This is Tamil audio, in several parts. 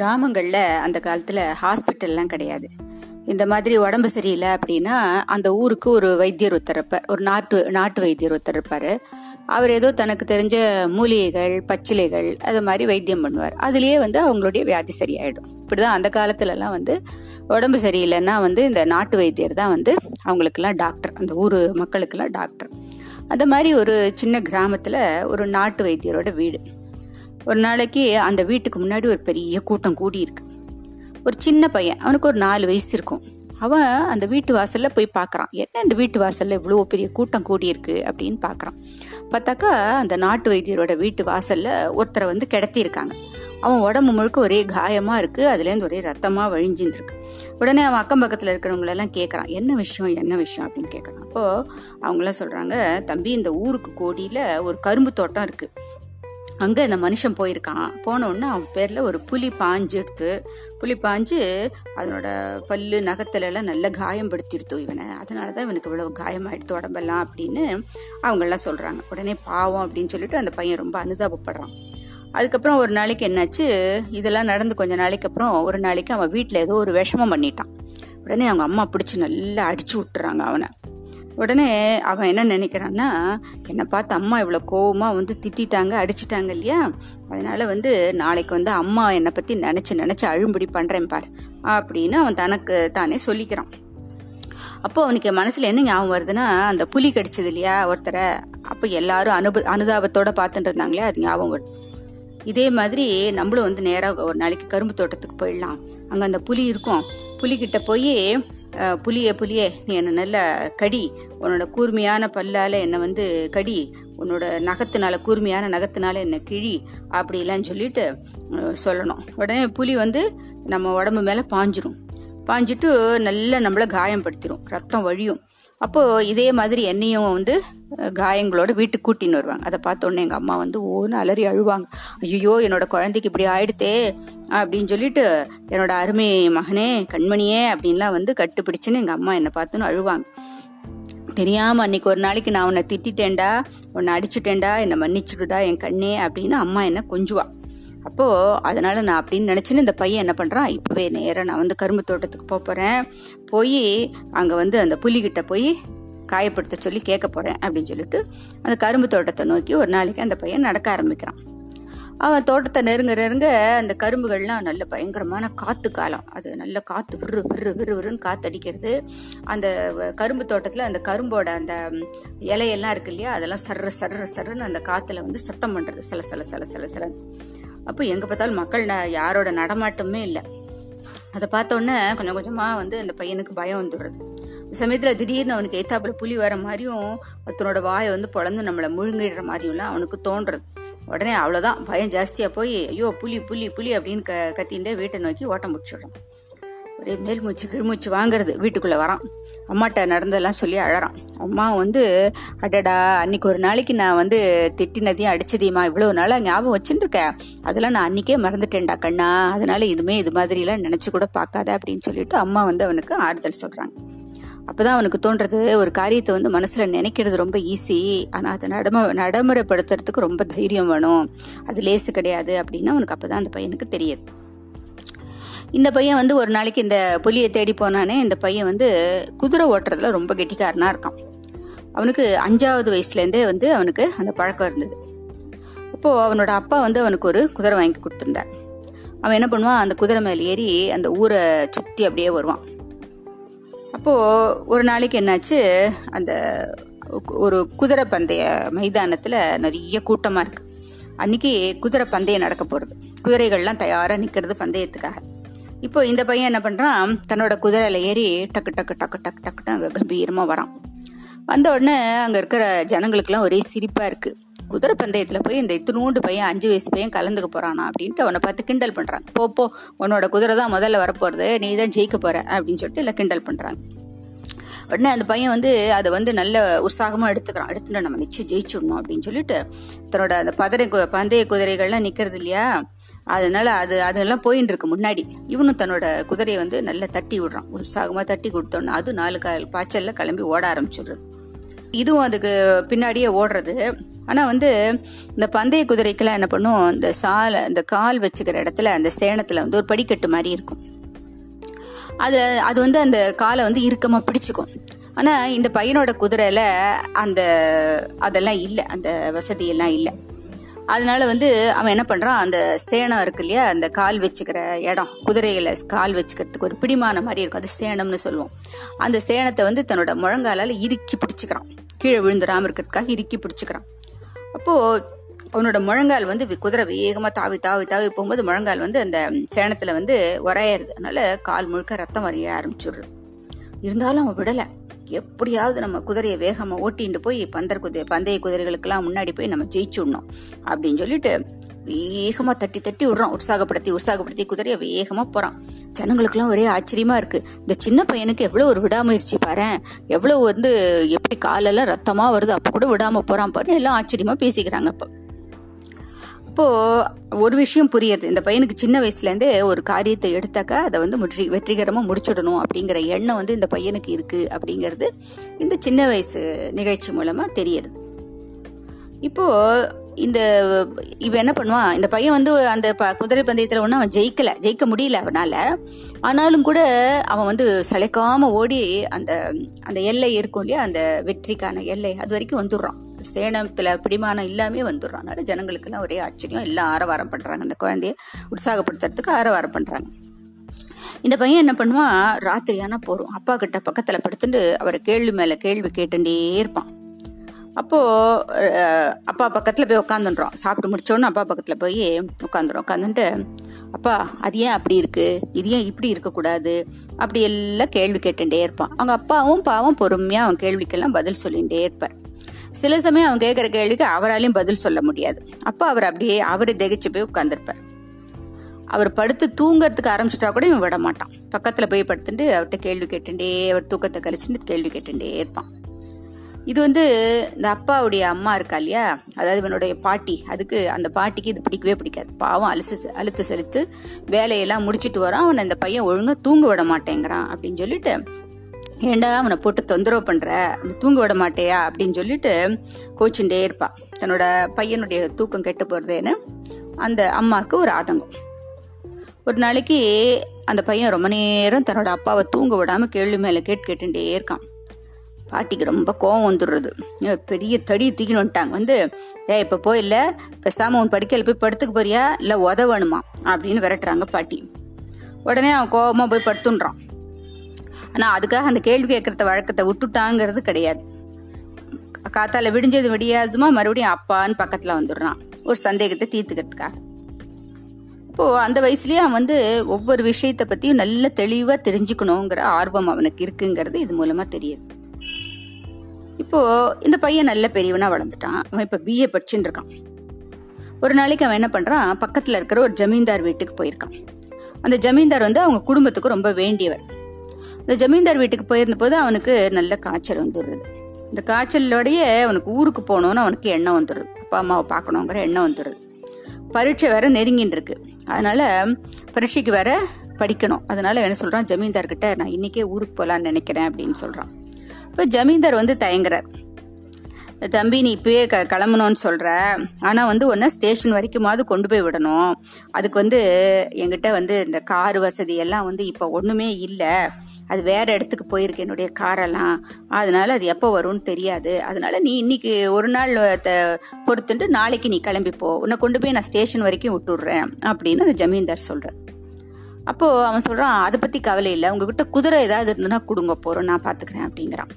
கிராமங்களில் அந்த காலத்தில் ஹாஸ்பிட்டல்லாம் கிடையாது. இந்த மாதிரி உடம்பு சரியில்லை அப்படின்னா அந்த ஊருக்கு ஒரு வைத்தியர் ஒருத்தர் ஒரு நாட்டு நாட்டு வைத்தியர் ஒருத்தர் இருப்பார். அவர் ஏதோ தனக்கு தெரிஞ்ச மூலிகைகள் பச்சிலைகள் அது மாதிரி வைத்தியம் பண்ணுவார். அதுலேயே வந்து அவங்களுடைய வியாதி சரியாயிடும். இப்படிதான் அந்த காலத்துலலாம் வந்து உடம்பு சரியில்லைன்னா வந்து இந்த நாட்டு வைத்தியர் தான் வந்து அவங்களுக்கெல்லாம் டாக்டர். அந்த ஊர் மக்களுக்கெல்லாம் டாக்டர். அந்த மாதிரி ஒரு சின்ன கிராமத்தில் ஒரு நாட்டு வைத்தியரோட வீடு. ஒரு நாளைக்கு அந்த வீட்டுக்கு முன்னாடி ஒரு பெரிய கூட்டம் கூடி இருக்கு ஒரு சின்ன பையன் அவனுக்கு ஒரு நாலு வயசு இருக்கும். அவன் அந்த வீட்டு வாசலில் போய் பார்க்குறான் என்ன இந்த வீட்டு வாசலில் இவ்வளோ பெரிய கூட்டம் கூடியிருக்கு அப்படின்னு பார்க்குறான் பார்த்தாக்கா அந்த நாட்டு வைத்தியரோட வீட்டு வாசலில் ஒருத்தரை வந்து கிடத்தியிருக்காங்க. அவன் உடம்பு முழுக்க ஒரே காயமாக இருக்குது அதுலேருந்து ஒரே ரத்தமாக வழிஞ்சுன்னு இருக்கு உடனே அவன் அக்கம் பக்கத்தில் இருக்கிறவங்களெல்லாம் கேட்குறான் என்ன விஷயம்? என்ன விஷயம்? அப்படின்னு கேட்குறான் அப்போது அவங்களாம் சொல்கிறாங்க தம்பி இந்த ஊருக்கு கோடியில் ஒரு கரும்பு தோட்டம் இருக்குது அங்கே இந்த மனுஷன் போயிருக்கான். போனோடனே அவன் பேரில் ஒரு புலி பாஞ்சு எடுத்து புலி பாஞ்சு அதனோட பல்லு நகத்துலெல்லாம் நல்லா காயம் காயம்படுத்திடுத்து இவனை. அதனால தான் இவனுக்கு இவ்வளவு காயமாயிடுத்து உடம்பெல்லாம் அப்படின்னு அவங்கெல்லாம் சொல்கிறாங்க உடனே பாவம் அப்படின்னு சொல்லிட்டு அந்த பையன் ரொம்ப அனுதாபப்படுறான். அதுக்கப்புறம் ஒரு நாளைக்கு என்னாச்சு? இதெல்லாம் நடந்து கொஞ்ச நாளைக்கு அப்புறம் ஒரு நாளைக்கு அவன் வீட்டில் ஏதோ ஒரு விஷமம் பண்ணிட்டான். உடனே அவங்க அம்மா பிடிச்சி நல்லா அடிச்சு விட்டுறாங்க அவனை. உடனே அவன் என்ன நினைக்கிறான்னா என்னை பார்த்து அம்மா இவ்வளோ கோவமாக வந்து திட்டிட்டாங்க அடிச்சிட்டாங்க இல்லையா? அதனால வந்து நாளைக்கு வந்து அம்மா என்னை பற்றி நினச்சி நினச்சி அழும்படி பண்ணுறேன் பார் அப்படின்னு அவன் தனக்கு தானே சொல்லிக்கிறான். அப்போ அவனுக்கு மனசில் என்ன ஞாபகம் வருதுன்னா அந்த புலி கடிச்சது இல்லையா ஒருத்தரை? அப்போ எல்லாரும் அனுப அனுதாபத்தோட பார்த்துட்டு இருந்தாங்களே அது ஞாபகம் வருது. இதே மாதிரி நம்மளும் வந்து நேராக ஒரு நாளைக்கு கரும்பு தோட்டத்துக்கு போயிடலாம். அங்கே அந்த புலி இருக்கும். புலிகிட்ட போய் புலியே புலியே நீ என்னை நல்ல கடி. உன்னோட கூர்மையான பல்லால் என்னை வந்து கடி. உன்னோட நகத்தினால கூர்மையான நகத்தினால என்னை கிழி அப்படிலாம் சொல்லிட்டு சொல்லணும். உடனே புலி வந்து நம்ம உடம்பு மேலே பாஞ்சிரும். பாஞ்சிட்டு நல்லா நம்மளை காயப்படுத்திடும் ரத்தம் வழியும். அப்போது இதே மாதிரி என்னையும் வந்து காயங்களோட வீட்டுக்கு கூட்டின்னு வருவாங்க. அதை பார்த்தோன்னே எங்கள் அம்மா வந்து ஓன்னு அலறி அழுவாங்க. ஐயோ என்னோட குழந்தைக்கு இப்படி ஆயிடுத்தே அப்படின்னு சொல்லிட்டு என்னோட அருமை மகனே கண்மணியே அப்படின்லாம் வந்து கட்டுப்பிடிச்சுன்னு எங்கள் அம்மா என்னை பார்த்துன்னு அழுவாங்க. தெரியாமல் அன்னைக்கு ஒரு நாளைக்கு நான் உன்னை திட்டேன்டா உன்னை அடிச்சுட்டேன்டா என்னை மன்னிச்சுடுடா என் கண்ணே அப்படின்னு அம்மா என்னை கொஞ்சுவாள் அப்போ அதனால நான் அப்படின்னு நினைச்சுன்னு இந்த பையன் என்ன பண்றான்? இப்பவே நேரம் நான் வந்து கரும்பு தோட்டத்துக்கு போக போறேன். போய் அங்க வந்து அந்த புலிகிட்ட போய் காயப்படுத்த சொல்லி கேட்க போறேன் அப்படின்னு சொல்லிட்டு அந்த கரும்பு தோட்டத்தை நோக்கி ஒரு நாளைக்கு அந்த பையன் நடக்க ஆரம்பிக்கிறான். அவன் தோட்டத்தை நெருங்க நெருங்க அந்த கரும்புகள்லாம் நல்ல பயங்கரமான காத்து காலம். அது நல்ல காத்து விறு விறு விறு விறுன்னு காத்து அடிக்கிறது அந்த கரும்பு தோட்டத்தில் அந்த கரும்போட அந்த இலையெல்லாம் இருக்கு இல்லையா? அதெல்லாம் சர்ற சர்ற சர்றன்னு அந்த காற்றுல வந்து சத்தம் பண்ணுறது சில சில சில சில சிலன்னு. அப்போ எங்கே பார்த்தாலும் மக்கள் ந யாரோட நடமாட்டமே இல்லை. அதை பார்த்தோன்னே கொஞ்சம் கொஞ்சமாக வந்து அந்த பையனுக்கு பயம் வந்துடுறது சமயத்தில் திடீர்னு அவனுக்கு ஏத்தாப்புல புலி வர மாதிரியும் ஒருத்தனோட வாயை வந்து பொழந்து நம்மளை முழுங்கிடுற மாதிரியும்லாம் அவனுக்கு தோன்றது உடனே அவ்வளோதான் பயம் ஜாஸ்தியாக போய் ஐயோ புலி புலி புலி அப்படின்னு க கத்தின்ண்டே வீட்டை நோக்கி ஓட்டம் முடிச்சுடுறான் ஒரே மேல் மூச்சு கீழ்மூச்சு வாங்குறது. வீட்டுக்குள்ளே வரான். அம்மாட்ட நடந்ததெல்லாம் சொல்லி அழறான். அம்மா வந்து அடடா அன்னைக்கு ஒரு நாளைக்கு நான் வந்து திட்டினதையும் அடிச்சதையுமா? இவ்வளோ நாளாக ஞாபகம் வச்சுட்டு இருக்கேன் அதெல்லாம் நான் அன்னைக்கே மறந்துட்டேன்டா கண்ணா. அதனால இதுமே இது மாதிரிலாம் நினச்சி கூட பார்க்காத அப்படின்னு சொல்லிட்டு அம்மா வந்து அவனுக்கு ஆறுதல் சொல்கிறாங்க அப்போதான் அவனுக்கு தோன்றது ஒரு காரியத்தை வந்து மனசில் நினைக்கிறது ரொம்ப ஈஸி ஆனால் அதை நடம நடைமுறைப்படுத்துறதுக்கு ரொம்ப தைரியம் வேணும். அது லேசு கிடையாது அப்படின்னு அவனுக்கு அப்போ தான் அந்த பையனுக்கு தெரியுது. இந்த பையன் வந்து ஒரு நாளைக்கு இந்த புலியை தேடி போனானே இந்த பையன் வந்து குதிரை ஓட்டுறதுல ரொம்ப கெட்டிக்காரனாக இருக்கான். அவனுக்கு அஞ்சாவது வயசுலேருந்தே வந்து அவனுக்கு அந்த பழக்கம் இருந்தது. அப்போது அவனோட அப்பா வந்து அவனுக்கு ஒரு குதிரை வாங்கி கொடுத்துருந்தார். அவன் என்ன பண்ணுவான் அந்த குதிரை மேலே ஏறி அந்த ஊரை சுற்றி அப்படியே வருவான். அப்போது ஒரு நாளைக்கு என்னாச்சு அந்த ஒரு குதிரை பந்தய மைதானத்தில் நிறைய கூட்டமாக இருக்குது அன்றைக்கி குதிரை பந்தயம் நடக்க போகிறது குதிரைகள்லாம் தயாராக நிற்கிறது பந்தயத்துக்காக. இப்போ இந்த பையன் என்ன பண்ணுறான் தன்னோட குதிரையில் ஏறி டக்கு டக்கு டக்கு டக்கு டக்குன்னு அங்கே கம்பீரமாக வரான். வந்த உடனே அங்கே இருக்கிற ஜனங்களுக்கெல்லாம் ஒரே சிரிப்பாக இருக்குது குதிரை பந்தயத்தில் போய் இந்த இத்தினூண்டு பையன் அஞ்சு வயசு பையன் கலந்துக்க போகிறானா அப்படின்ட்டு அவனை பார்த்து கிண்டல் பண்ணுறான் போ போ உன்னோட குதிரை தான் முதல்ல வரப்போகிறது நீ தான் ஜெயிக்க போகிற அப்படின்னு சொல்லிட்டு எல்லாம் கிண்டல் பண்ணுறாங்க உடனே அந்த பையன் வந்து அதை வந்து நல்ல உற்சாகமாக எடுத்துக்கிறான். எடுத்துட்டு நம்ம நிச்சயம் ஜெயிச்சிடணும் அப்படின்னு சொல்லிட்டு தன்னோட அந்த பதரை பந்தய குதிரைகள்லாம் நிற்கிறது இல்லையா? அதனால அது அதெல்லாம் போயின்னு இருக்கு முன்னாடி. இவனும் தன்னோட குதிரையை வந்து நல்லா தட்டி விடுறான். உற்சாகமாக தட்டி கொடுத்தோன்னு அது நாலு கால் பாய்ச்சல்ல கிளம்பி ஓட ஆரம்பிச்சிடுறது. இதுவும் அதுக்கு பின்னாடியே ஓடுறது. ஆனால் வந்து இந்த பந்தய குதிரைக்கெல்லாம் என்ன பண்ணும் இந்த சாலை இந்த கால் வச்சுக்கிற இடத்துல அந்த சேணத்தில் வந்து ஒரு படிக்கட்டு மாதிரி இருக்கும். அது அது வந்து அந்த காலை வந்து இறுக்கமாக பிடிச்சிக்கும். ஆனால் இந்த பையனோட குதிரையில் அந்த அதெல்லாம் இல்லை. அந்த வசதியெல்லாம் இல்லை. அதனால வந்து அவன் என்ன பண்ணுறான் அந்த சேனம் இருக்கு இல்லையா? அந்த கால் வச்சுக்கிற இடம் குதிரைகளை கால் வச்சுக்கிறதுக்கு ஒரு பிடிமான மாதிரி இருக்கும். அது சேனம்னு சொல்லுவோம். அந்த சேனத்தை வந்து தன்னோட முழங்காலால் இறுக்கி பிடிச்சிக்கிறான். கீழே விழுந்துடாமல் இருக்கிறதுக்காக இறுக்கி பிடிச்சிக்கிறான். அப்போது அவனோட முழங்கால் வந்து குதிரை வேகமாக தாவி தாவி தாவி போகும்போது முழங்கால் வந்து அந்த சேனத்தில் வந்து உரையாயிருது அதனால கால் முழுக்க ரத்தம் வரைய ஆரம்பிச்சுடுறது. இருந்தாலும் அவன் விடலை. எப்படியாவது நம்ம குதிரையை வேகமாக ஓட்டிட்டு போய் பந்தர் குதிரை பந்தய குதிரைகளுக்கெல்லாம் முன்னாடி போய் நம்ம ஜெயிச்சுடணும். அப்படின்னு சொல்லிட்டு வேகமாக தட்டி தட்டி விடுறான். உற்சாகப்படுத்தி உற்சாகப்படுத்தி குதிரையை வேகமாக போகிறான் ஜனங்களுக்கெல்லாம் ஒரே ஆச்சரியமாக இருக்குது இந்த சின்ன பையனுக்கு எவ்வளோ ஒரு விடாமுயற்சி பாரு. எவ்வளோ வந்து எப்படி காலெல்லாம் ரத்தமாக வருது. அப்போ கூட விடாமல் போகிறான் பாரு எல்லாம் ஆச்சரியமாக பேசிக்கிறாங்க இப்போ அப்போது ஒரு விஷயம் புரியுது. இந்த பையனுக்கு சின்ன வயசுலேருந்தே ஒரு காரியத்தை எடுத்தாக்கா அதை வந்து முற்றி வெற்றிகரமாக முடிச்சுடணும் அப்படிங்கிற எண்ணம் வந்து இந்த பையனுக்கு இருக்குது அப்படிங்கிறது இந்த சின்ன வயசு நிகழ்ச்சி மூலமாக தெரியுது. இப்போது இந்த இவன் என்ன பண்ணுவான்? இந்த பையன் வந்து அந்த ப குதிரை பந்தயத்தில் ஒன்றும் அவன் ஜெயிக்கலை. ஜெயிக்க முடியல அவனால். ஆனாலும் கூட அவன் வந்து சளைக்காமல் ஓடி அந்த அந்த எல்லை இருக்கும் இல்லையா? அந்த வெற்றிக்கான எல்லை. அது வரைக்கும் வந்துடுறான். சேனத்தில் பிடிமானம் இல்லாமே வந்துடுறான். அதனால ஜனங்களுக்கெல்லாம் ஒரே ஆச்சரியம். எல்லாம் ஆரவாரம் பண்ணுறாங்க அந்த குழந்தைய உற்சாகப்படுத்துறதுக்கு ஆரவாரம் பண்ணுறாங்க இந்த பையன் என்ன பண்ணுவான்? ராத்திரியான போகிறோம் அப்பா கிட்ட பக்கத்தில் படுத்துட்டு அவரை கேள்வி மேலே கேள்வி கேட்டுட்டே இருப்பான். அப்போது அப்பா பக்கத்தில் போய் உட்காந்துன்றோம் சாப்பிட்டு முடிச்சோன்னு அப்பா பக்கத்தில் போய் உட்காந்துரும் உட்காந்துட்டு அப்பா அது ஏன் அப்படி இருக்குது இது ஏன் இப்படி இருக்கக்கூடாது? அப்படி எல்லாம் கேள்வி கேட்டுட்டே இருப்பான். அவங்க அப்பாவும் பாவம் பொறுமையாக அவன் கேள்விக்கெல்லாம் பதில் சொல்லிகிட்டே இருப்பார். சில சமயம் அவன் கேட்குற கேள்விக்கு அவராலையும் பதில் சொல்ல முடியாது. அப்போ அவர் அப்படியே அவரை திகைச்சு போய் உட்காந்துருப்பார் அவர் படுத்து தூங்கிறதுக்கு ஆரம்பிச்சிட்டா கூட இவன் விட மாட்டான் பக்கத்தில் போய் படுத்துட்டு அவர்கிட்ட கேள்வி கேட்டுட்டே அவர் தூக்கத்தை கழிச்சுட்டு கேள்வி கேட்டுட்டே இருப்பான். இது வந்து இந்த அப்பாவுடைய அம்மா இருக்கா இல்லையா? அதாவது இவனுடைய பாட்டி. அதுக்கு அந்த பாட்டிக்கு இது பிடிக்கவே பிடிக்காது. பாவம் அலுசு அழுத்து செலுத்து வேலையெல்லாம் முடிச்சுட்டு வரான். அவனை இந்த பையன் ஒழுங்காக தூங்க விட மாட்டேங்கிறான் அப்படின்னு சொல்லிட்டு ஏண்டா அவனை போட்டு தொந்தரவு பண்ணுற தூங்க விட மாட்டேயா? அப்படின்னு சொல்லிட்டு கோச்சுட்டே இருப்பான். தன்னோட பையனுடைய தூக்கம் கெட்டு போகிறதேன்னு அந்த அம்மாவுக்கு ஒரு ஆதங்கம். ஒரு நாளைக்கு அந்த பையன் ரொம்ப நேரம் தன்னோட அப்பாவை தூங்க விடாமல் கேள்வி மேலே கேட்டு கேட்டுட்டே இருக்கான். பாட்டிக்கு ரொம்ப கோவம் வந்துடுறது. பெரிய தடி தூக்கின்னு வந்துட்டாங்க. வந்து ஏ இப்போ போயில்ல பேசாமல் உன் படிக்கல போய் படுத்துக்க போறியா? இல்லை உதவணுமா? அப்படின்னு விரட்டுறாங்க பாட்டி. உடனே அவன் கோவமாக போய் படுத்துன்றான். ஆனால் அதுக்காக அந்த கேள்வி கேட்குறத வழக்கத்தை விட்டுட்டாங்கிறது கிடையாது. காத்தால விடிஞ்சது விடியாதுமா மறுபடியும் அப்பான்னு பக்கத்தில் வந்துடுறான். ஒரு சந்தேகத்தை தீர்த்துக்கிறதுக்காக. இப்போது அந்த வயசுலேயே அவன் வந்து ஒவ்வொரு விஷயத்தை பற்றியும் நல்ல தெளிவாக தெரிஞ்சுக்கணுங்கிற ஆர்வம் அவனுக்கு இருக்குங்கிறது இது மூலமாக தெரியுது. இப்போது இந்த பையன் நல்ல பெரியவனாக வளர்ந்துட்டான். அவன் இப்போ பிஏ படிச்சுட்டு இருக்கான். ஒரு நாளைக்கு அவன் என்ன பண்ணுறான் பக்கத்தில் இருக்கிற ஒரு ஜமீன்தார் வீட்டுக்கு போயிருக்கான். அந்த ஜமீன்தார் வந்து அவங்க குடும்பத்துக்கு ரொம்ப வேண்டியவர். இந்த ஜமீன்தார் வீட்டுக்கு போயிருந்த போது அவனுக்கு நல்ல காய்ச்சல் வந்துடுறது. இந்த காய்ச்சலோடையே அவனுக்கு ஊருக்கு போகணுன்னு அவனுக்கு எண்ணம் வந்துடுது அப்பா அம்மாவை பார்க்கணுங்கிற எண்ணம் வந்துடுது பரீட்சை வேற நெருங்கின்னு இருக்கு. அதனால பரீட்சைக்கு வேற படிக்கணும். அதனால என்ன சொல்றான்? ஜமீன்தார்கிட்ட நான் இன்னைக்கே ஊருக்கு போகலான்னு நினைக்கிறேன் அப்படின்னு சொல்றான். இப்போ ஜமீன்தார் வந்து தயங்குறார். தம்பி நீ இப்பயே க கிளம்பணும்னு சொல்கிற ஆனால் வந்து ஒன்றா ஸ்டேஷன் வரைக்குமாவது கொண்டு போய் விடணும். அதுக்கு வந்து எங்கிட்ட வந்து இந்த கார் வசதி எல்லாம் வந்து இப்போ ஒன்றுமே இல்லை. அது வேற இடத்துக்கு போயிருக்கு என்னுடைய காரெல்லாம். அதனால் அது எப்போ வரும்னு தெரியாது. அதனால நீ இன்னைக்கு ஒரு நாள் பொறுத்துட்டு நாளைக்கு நீ கிளம்பிப்போ உன்னை கொண்டு போய் நான் ஸ்டேஷன் வரைக்கும் விட்டுடுறேன். அப்படின்னு அந்த ஜமீன்தார் சொல்கிறேன் அப்போது அவன் சொல்கிறான் அதை பற்றி கவலை இல்லை. உங்ககிட்ட குதிரை ஏதாவது இருந்ததுன்னா கொடுங்க போகிறோம் நான் பார்த்துக்கிறேன் அப்படிங்கிறான்.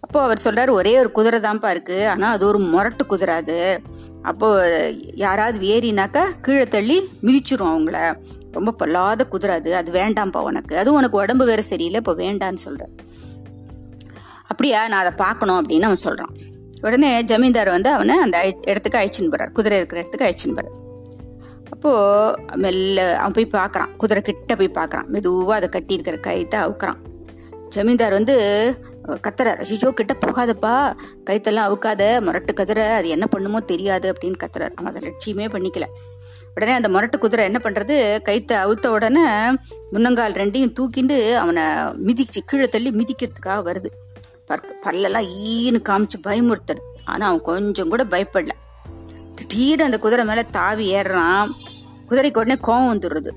அப்போது அவர் சொல்கிறார் ஒரே ஒரு குதிரை தான்ப்பா இருக்குது ஆனால் அது ஒரு முரட்டு குதிரை அது. அப்போது யாராவது ஏறினாக்கா கீழே தள்ளி மிதிச்சிரும் அவங்கள. ரொம்ப பொல்லாத குதிரை அது. அது வேண்டாம்ப்பா உனக்கு. அதுவும் உனக்கு உடம்பு வேறு சரியில்லை இப்போ வேண்டான்னு சொல்கிறேன் அப்படியா? நான் அதை பார்க்கணும் அப்படின்னு அவன் சொல்கிறான் உடனே ஜமீன்தார் வந்து அவனை அந்த இடத்துக்கு அழைச்சின்னு போகிறார் குதிரை இருக்கிற இடத்துக்கு அழைச்சின்னு போகிறார் அப்போது மெல்ல அவன் போய் பார்க்குறான். குதிரை கிட்ட போய் பார்க்குறான். மெதுவாக அதை கட்டி இருக்கிற கைத்தை அவுக்குறான். ஜமீன்தார் வந்து கத்துறார் அஜிஜோ கிட்ட போகாதப்பா. கைத்தெல்லாம் அவுக்காத. முரட்டு கதிரை அது என்ன பண்ணுமோ தெரியாது அப்படின்னு கத்துறார். அவன் அதை லட்சியமே பண்ணிக்கல. உடனே அந்த முரட்டு குதிரை என்ன பண்ணுறது கைத்தை அவுத்த உடனே முன்னங்கால் ரெண்டையும் தூக்கிண்டு அவனை மிதிச்சு கீழே தள்ளி மிதிக்கிறதுக்காக வருது. பல்லெல்லாம் ஈன்னு காமிச்சு பயமுறுத்துறது. ஆனால் அவன் கொஞ்சம் கூட பயப்படல. திடீர்னு அந்த குதிரை மேலே தாவி ஏறுறான். குதிரைக்கு உடனே கோவம் வந்துடுறது.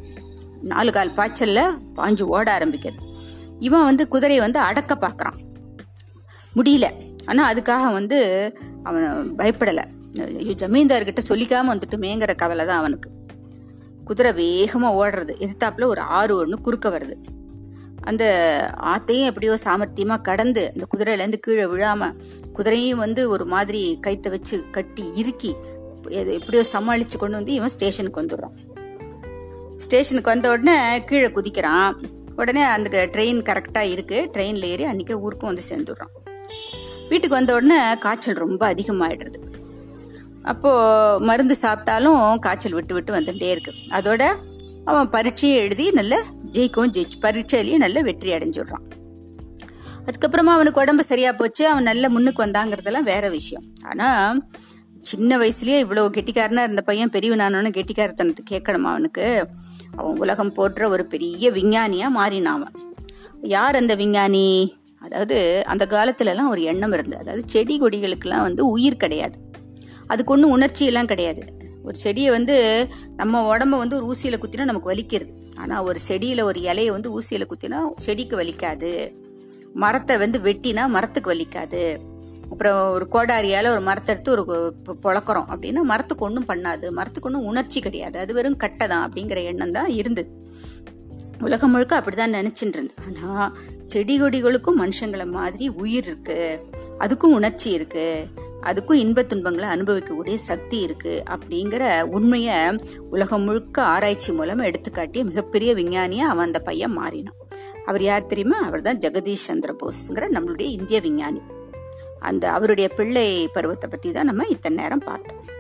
நாலு கால் பாய்ச்சல்ல பாஞ்சு ஓட ஆரம்பிக்கிறது. இவன் வந்து குதிரையை வந்து அடக்க பார்க்குறான். முடியல. ஆனால் அதுக்காக வந்து அவன் பயப்படலை. ஐயோ ஜமீன்தார்கிட்ட சொல்லிக்காம வந்துட்டுமேங்கிற கவலை தான் அவனுக்கு. குதிரை வேகமாக ஓடுறது. எதிர்த்தாப்புல ஒரு ஆறு ஒன்று குறுக்க வருது. அந்த ஆத்தையும் எப்படியோ சாமர்த்தியமாக கடந்து அந்த குதிரையிலேருந்து கீழே விழாமல் குதிரையும் வந்து ஒரு மாதிரி கைத்தை வச்சு கட்டி இறுக்கி எது எப்படியோ சமாளித்து கொண்டு வந்து இவன் ஸ்டேஷனுக்கு வந்துடுறான். ஸ்டேஷனுக்கு வந்த உடனே கீழே குதிக்கிறான். உடனே அந்த ட்ரெயின் கரெக்டாக இருக்குது ட்ரெயினில் ஏறி அன்றைக்கே ஊருக்கும் வந்து சேர்ந்துடுறான். வீட்டுக்கு வந்த உடனே காய்ச்சல் ரொம்ப அதிகமாகிடுறது அப்போது மருந்து சாப்பிட்டாலும் காய்ச்சல் விட்டு விட்டு வந்துகிட்டே இருக்கு. அதோட அவன் பரீட்சையை எழுதி நல்ல ஜெயிக்கவும் ஜெயிச்சு பரீட்சையிலையும் நல்ல வெற்றி அடைஞ்சிடுறான். அதுக்கப்புறமா அவனுக்கு உடம்பு சரியா போச்சு. அவன் நல்ல முன்னுக்கு வந்தாங்கிறதெல்லாம் வேற விஷயம். ஆனால் சின்ன வயசுலயே இவ்வளோ கெட்டிக்காரனா இருந்த பையன் பெரியவனானு கெட்டிக்காரத்தனத்தை கேட்கணுமா அவனுக்கு? அவன் உலகம் போற்ற ஒரு பெரிய விஞ்ஞானியா மாறினான் அவன். யார் அந்த விஞ்ஞானி? அதாவது அந்த காலத்துலலாம் ஒரு எண்ணம் இருந்தது. அதாவது செடி கொடிகளுக்கெல்லாம் வந்து உயிர் கிடையாது. அதுக்கு ஒன்றும் உணர்ச்சியெல்லாம் கிடையாது. ஒரு செடியை வந்து நம்ம உடம்ப வந்து ஒரு ஊசியில் குத்தினா நமக்கு வலிக்கிறது. ஆனால் ஒரு செடியில் ஒரு இலையை வந்து ஊசியில் குத்தினா செடிக்கு வலிக்காது. மரத்தை வந்து வெட்டினா மரத்துக்கு வலிக்காது. அப்புறம் ஒரு கோடாரியால் ஒரு மரத்தை எடுத்து ஒரு பொழக்கிறோம் அப்படின்னா மரத்துக்கு ஒன்றும் பண்ணாது. மரத்துக்கு ஒன்றும் உணர்ச்சி கிடையாது. அது வெறும் கட்டை தான் அப்படிங்கிற எண்ணம் தான் இருந்தது. உலகம் முழுக்க அப்படிதான் நினைச்சுட்டு இருந்தேன். ஆனால் செடி கொடிகளுக்கும் மனுஷங்களை மாதிரி உயிர் இருக்கு. அதுக்கும் உணர்ச்சி இருக்கு. அதுக்கும் இன்ப துன்பங்களை அனுபவிக்கக்கூடிய சக்தி இருக்கு அப்படிங்கிற உண்மையை உலகம் முழுக்க ஆராய்ச்சி மூலம் எடுத்துக்காட்டிய மிகப்பெரிய விஞ்ஞானியா அவன் அந்த பையன் மாறினான். அவர் யார் தெரியுமா? அவர் தான் ஜெகதீஷ் சந்திர போஸ்ங்கிற நம்மளுடைய இந்திய விஞ்ஞானி. அந்த அவருடைய பிள்ளை பருவத்தை பற்றி தான் நம்ம இத்தனை நேரம் பார்த்தோம்.